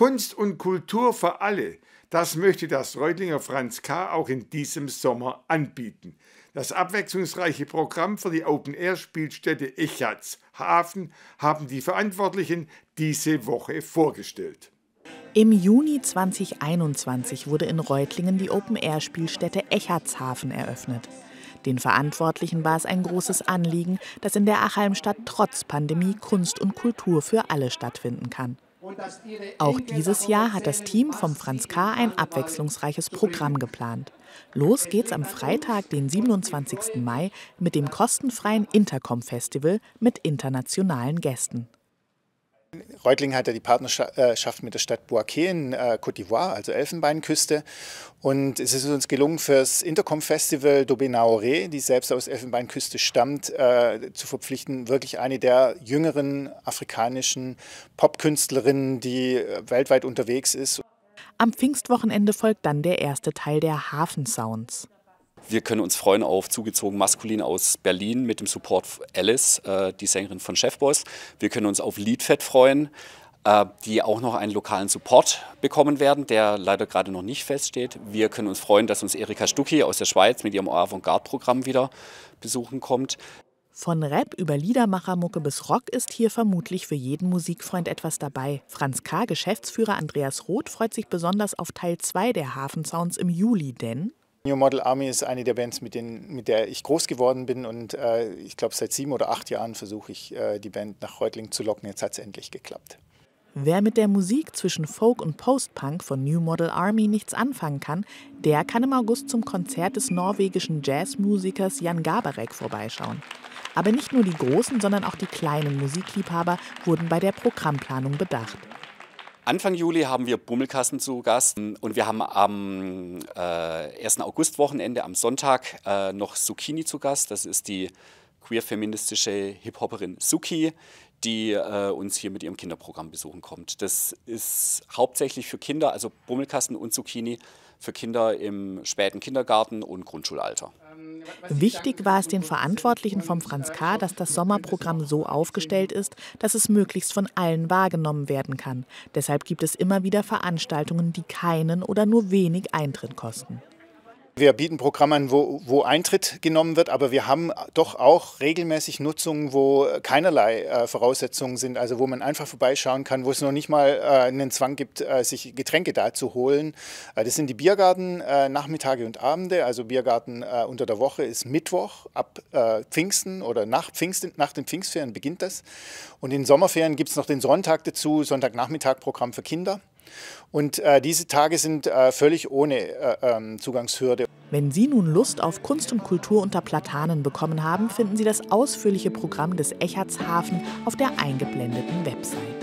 Kunst und Kultur für alle, das möchte das Reutlinger Franz K. auch in diesem Sommer anbieten. Das abwechslungsreiche Programm für die Open-Air-Spielstätte Echatz Hafen haben die Verantwortlichen diese Woche vorgestellt. Im Juni 2021 wurde in Reutlingen die Open-Air-Spielstätte Echatzhafen eröffnet. Den Verantwortlichen war es ein großes Anliegen, dass in der Achalmstadt trotz Pandemie Kunst und Kultur für alle stattfinden kann. Auch dieses Jahr hat das Team vom Franz K. ein abwechslungsreiches Programm geplant. Los geht's am Freitag, den 27. Mai, mit dem kostenfreien Intercom-Festival mit internationalen Gästen. Reutlingen hat ja die Partnerschaft mit der Stadt Boaké in äh, Côte d'Ivoire, also Elfenbeinküste. Und es ist uns gelungen, für das Intercom-Festival Dobenaoré, die selbst aus Elfenbeinküste stammt, äh, zu verpflichten, wirklich eine der jüngeren afrikanischen Popkünstlerinnen, die äh, weltweit unterwegs ist. Am Pfingstwochenende folgt dann der erste Teil der Hafensounds. Wir können uns freuen auf zugezogen maskulin aus Berlin mit dem Support Alice, äh, die Sängerin von Chefboss. Wir können uns auf Liedfett freuen, äh, die auch noch einen lokalen Support bekommen werden, der leider gerade noch nicht feststeht. Wir können uns freuen, dass uns Erika Stucki aus der Schweiz mit ihrem Avantgarde-Programm wieder besuchen kommt. Von Rap über Liedermachermucke bis Rock ist hier vermutlich für jeden Musikfreund etwas dabei. Franz K., Geschäftsführer Andreas Roth, freut sich besonders auf Teil 2 der Hafensounds im Juli, denn New Model Army ist eine der Bands, mit, denen, mit der ich groß geworden bin und äh, ich glaube, seit sieben oder acht Jahren versuche ich, äh, die Band nach Reutling zu locken. Jetzt hat es endlich geklappt. Wer mit der Musik zwischen Folk und Post-Punk von New Model Army nichts anfangen kann, der kann im August zum Konzert des norwegischen Jazzmusikers Jan Gabarek vorbeischauen. Aber nicht nur die großen, sondern auch die kleinen Musikliebhaber wurden bei der Programmplanung bedacht. Anfang Juli haben wir Bummelkassen zu Gast und wir haben am äh, 1. August-Wochenende am Sonntag äh, noch Zucchini zu Gast. Das ist die queer-feministische Hip-Hopperin Suki, die äh, uns hier mit ihrem Kinderprogramm besuchen kommt. Das ist hauptsächlich für Kinder, also Bummelkasten und Zucchini für Kinder im späten Kindergarten und Grundschulalter. Wichtig war es den Verantwortlichen vom Franz K., dass das Sommerprogramm so aufgestellt ist, dass es möglichst von allen wahrgenommen werden kann. Deshalb gibt es immer wieder Veranstaltungen, die keinen oder nur wenig Eintritt kosten. Wir bieten Programme an, wo, wo, Eintritt genommen wird, aber wir haben doch auch regelmäßig Nutzungen, wo keinerlei äh, Voraussetzungen sind, also wo man einfach vorbeischauen kann, wo es noch nicht mal äh, einen Zwang gibt, äh, sich Getränke da zu holen. Äh, das sind die Biergarten äh, Nachmittage und Abende, also Biergarten äh, unter der Woche ist Mittwoch ab Pfingsten oder nach, Pfingsten, nach den Pfingstferien beginnt das. Und in Sommerferien gibt es noch den Sonntag dazu, Sonntagnachmittag Programm für Kinder. Und äh, diese Tage sind äh, völlig ohne äh, ähm, Zugangshürde. Wenn Sie nun Lust auf Kunst und Kultur unter Platanen bekommen haben, finden Sie das ausführliche Programm des Echertshafen auf der eingeblendeten Website.